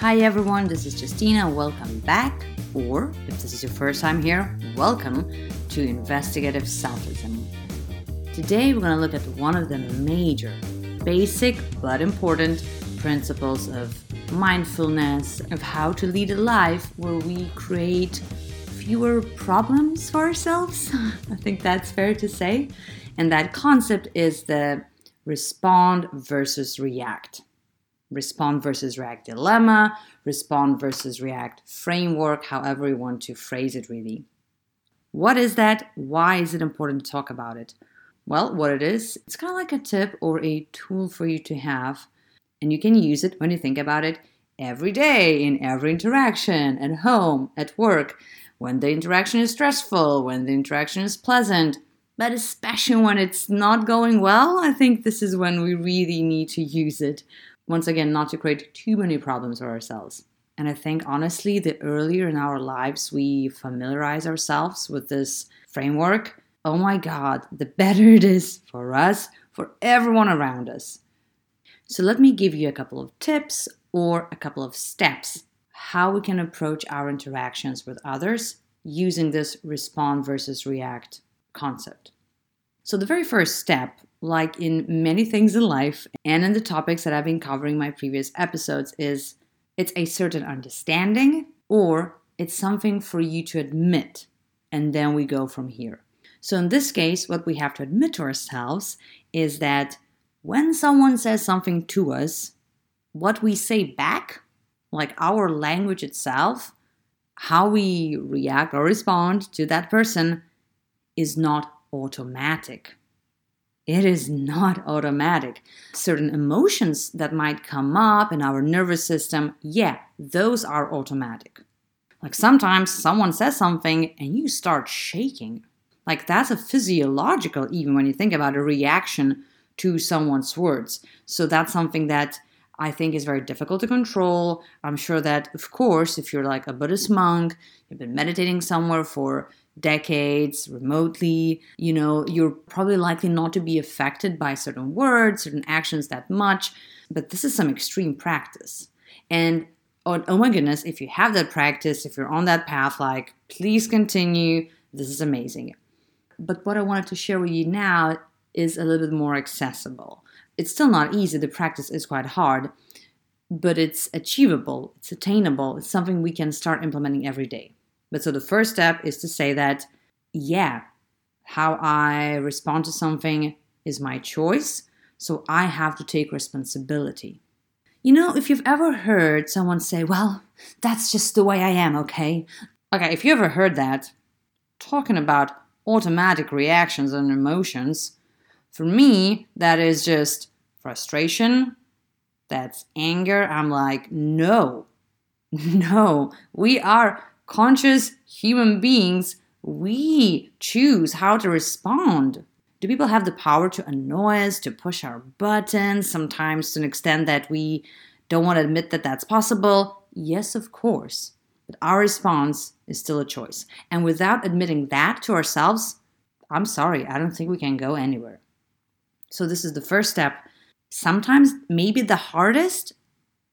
Hi everyone, this is Justina. Welcome back, or if this is your first time here, welcome to Investigative Selfism. Today we're going to look at one of the major, basic but important principles of mindfulness, of how to lead a life where we create fewer problems for ourselves. I think that's fair to say. And that concept is the respond versus react respond versus react dilemma, respond versus react framework, however you want to phrase it, really. What is that? Why is it important to talk about it? Well, what it is, it's kind of like a tip or a tool for you to have, and you can use it when you think about it every day in every interaction at home, at work, when the interaction is stressful, when the interaction is pleasant, but especially when it's not going well, I think this is when we really need to use it once again, not to create too many problems for ourselves. And I think honestly, the earlier in our lives we familiarize ourselves with this framework, oh my God, the better it is for us, for everyone around us. So let me give you a couple of tips or a couple of steps how we can approach our interactions with others using this respond versus react concept. So, the very first step like in many things in life and in the topics that I've been covering in my previous episodes, is it's a certain understanding or it's something for you to admit. And then we go from here. So, in this case, what we have to admit to ourselves is that when someone says something to us, what we say back, like our language itself, how we react or respond to that person, is not automatic it is not automatic. Certain emotions that might come up in our nervous system, yeah, those are automatic. Like sometimes someone says something and you start shaking. Like that's a physiological, even when you think about a reaction to someone's words. So that's something that I think is very difficult to control. I'm sure that, of course, if you're like a Buddhist monk, you've been meditating somewhere for decades remotely, you know, you're probably likely not to be affected by certain words, certain actions that much, but this is some extreme practice. And oh, oh my goodness, if you have that practice, if you're on that path, like, please continue. This is amazing. But what I wanted to share with you now is a little bit more accessible. It's still not easy, the practice is quite hard, but it's achievable, it's attainable, it's something we can start implementing every day. But so the first step is to say that, yeah, how I respond to something is my choice, so I have to take responsibility. You know, if you've ever heard someone say, well, that's just the way I am, okay? Okay, if you ever heard that, talking about automatic reactions and emotions, for me, that is just frustration, that's anger. I'm like, no, no, we are conscious human beings, we choose how to respond. Do people have the power to annoy us, to push our buttons, sometimes to an extent that we don't want to admit that that's possible? Yes, of course. But our response is still a choice. And without admitting that to ourselves, I'm sorry, I don't think we can go anywhere. So, this is the first step. Sometimes, maybe the hardest,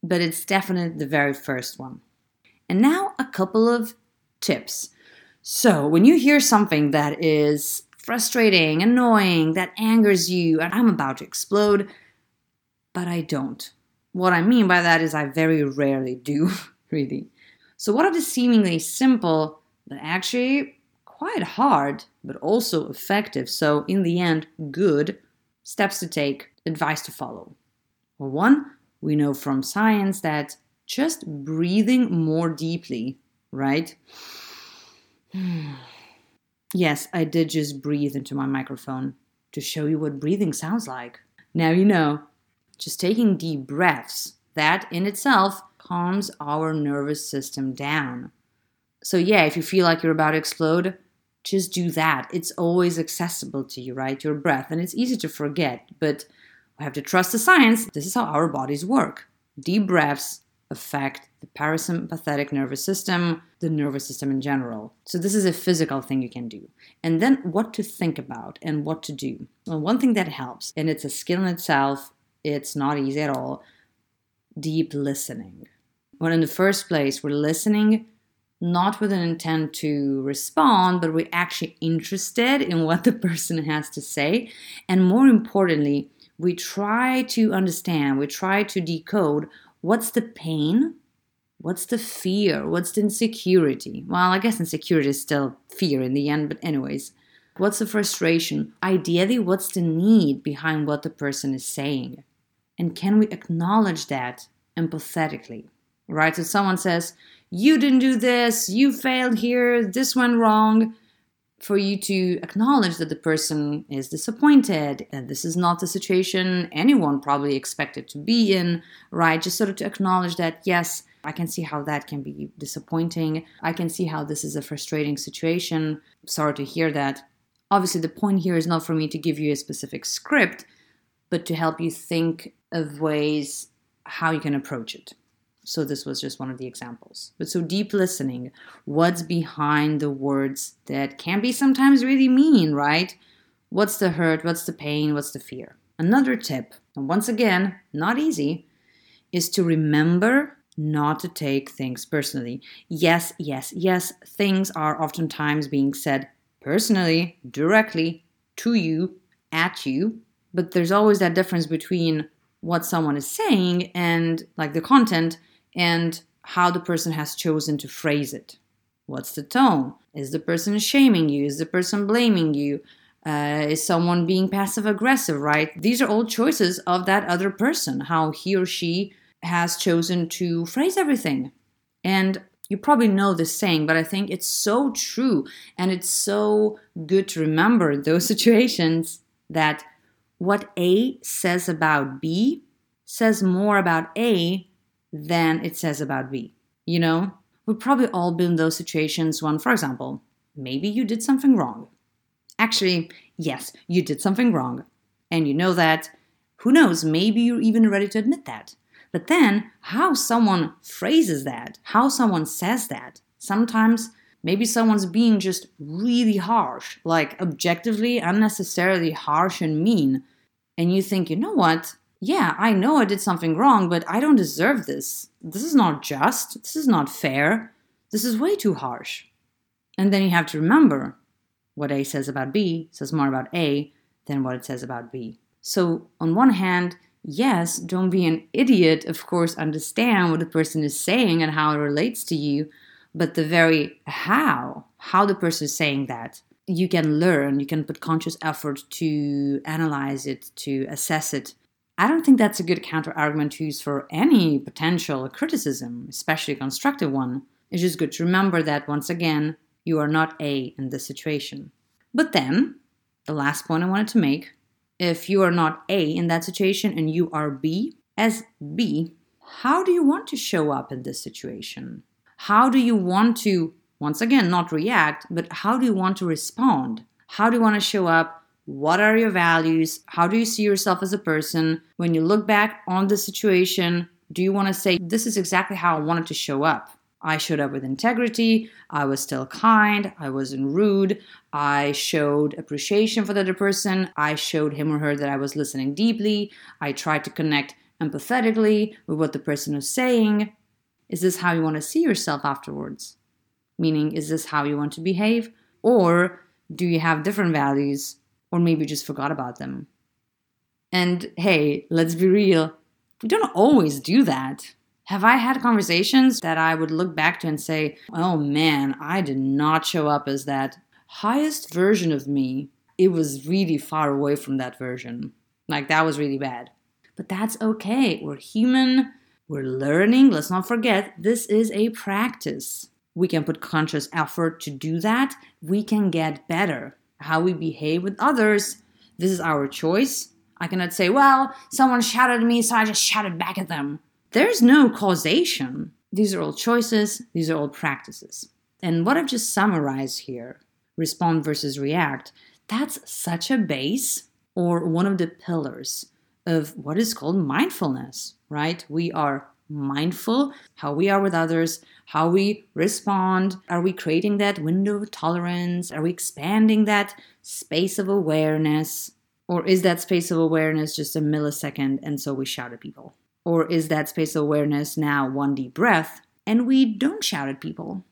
but it's definitely the very first one. And now a couple of tips. So, when you hear something that is frustrating, annoying, that angers you, and I'm about to explode, but I don't. What I mean by that is I very rarely do, really. So, what are the seemingly simple, but actually quite hard, but also effective, so in the end, good steps to take, advice to follow? Well, one, we know from science that just breathing more deeply, right? yes, I did just breathe into my microphone to show you what breathing sounds like. Now you know. Just taking deep breaths, that in itself calms our nervous system down. So, yeah, if you feel like you're about to explode, just do that. It's always accessible to you, right? Your breath. And it's easy to forget, but we have to trust the science. This is how our bodies work. Deep breaths affect the parasympathetic nervous system, the nervous system in general. So, this is a physical thing you can do. And then, what to think about and what to do. Well, one thing that helps, and it's a skill in itself, it's not easy at all deep listening. When in the first place, we're listening not with an intent to respond, but we're actually interested in what the person has to say. And more importantly, we try to understand, we try to decode what's the pain, what's the fear, what's the insecurity. Well, I guess insecurity is still fear in the end, but, anyways, what's the frustration? Ideally, what's the need behind what the person is saying? And can we acknowledge that empathetically? Right? So someone says, You didn't do this, you failed here, this went wrong for you to acknowledge that the person is disappointed and this is not the situation anyone probably expected to be in, right? Just sort of to acknowledge that, yes, I can see how that can be disappointing. I can see how this is a frustrating situation. Sorry to hear that. Obviously, the point here is not for me to give you a specific script, but to help you think of ways how you can approach it. So this was just one of the examples. But so deep listening, what's behind the words that can be sometimes really mean, right? What's the hurt? What's the pain? What's the fear? Another tip, and once again, not easy, is to remember not to take things personally. Yes, yes, yes, things are oftentimes being said personally, directly to you, at you, but there's always that difference between what someone is saying and like the content and how the person has chosen to phrase it. What's the tone? Is the person shaming you? Is the person blaming you? Uh, is someone being passive aggressive, right? These are all choices of that other person, how he or she has chosen to phrase everything. And you probably know this saying, but I think it's so true and it's so good to remember those situations that what A says about B says more about A than it says about B. You know, we've probably all been in those situations when, for example, maybe you did something wrong. Actually, yes, you did something wrong. And you know that. Who knows, maybe you're even ready to admit that. But then, how someone phrases that, how someone says that, sometimes maybe someone's being just really harsh, like objectively, unnecessarily harsh and mean. And you think, you know what? Yeah, I know I did something wrong, but I don't deserve this. This is not just. This is not fair. This is way too harsh. And then you have to remember what A says about B says more about A than what it says about B. So, on one hand, yes, don't be an idiot. Of course, understand what the person is saying and how it relates to you. But the very how, how the person is saying that, you can learn, you can put conscious effort to analyze it, to assess it, I don't think that's a good counter argument to use for any potential criticism, especially a constructive one. It's just good to remember that once again, you are not A in this situation. But then, the last point I wanted to make if you are not A in that situation and you are B, as B, how do you want to show up in this situation? How do you want to, once again, not react, but how do you want to respond? How do you want to show up what are your values? How do you see yourself as a person? When you look back on the situation, do you want to say, This is exactly how I wanted to show up? I showed up with integrity. I was still kind. I wasn't rude. I showed appreciation for the other person. I showed him or her that I was listening deeply. I tried to connect empathetically with what the person was saying. Is this how you want to see yourself afterwards? Meaning, is this how you want to behave? Or do you have different values or maybe just forgot about them. And hey, let's be real, we don't always do that. Have I had conversations that I would look back to and say, oh man, I did not show up as that highest version of me? It was really far away from that version. Like, that was really bad. But that's okay. We're human. We're learning. Let's not forget, this is a practice. We can put conscious effort to do that. We can get better how we behave with others, this is our choice. I cannot say, well, someone shouted at me, so I just shouted back at them. There's no causation. These are all choices, these are all practices. And what I've just summarized here respond versus react that's such a base or one of the pillars of what is called mindfulness, right? We are mindful how we are with others, how we respond. Are we creating that window of tolerance? Are we expanding that space of awareness? Or is that space of awareness just a millisecond and so we shout at people? Or is that space of awareness now one deep breath and we don't shout at people?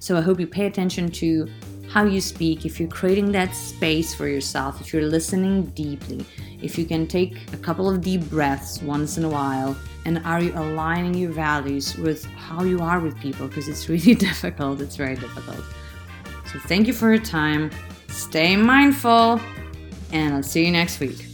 So I hope you pay attention to how you speak, if you're creating that space for yourself, if you're listening deeply, if you can take a couple of deep breaths once in a while, and are you aligning your values with how you are with people? Because it's really difficult, it's very difficult. So thank you for your time. Stay mindful, and I'll see you next week.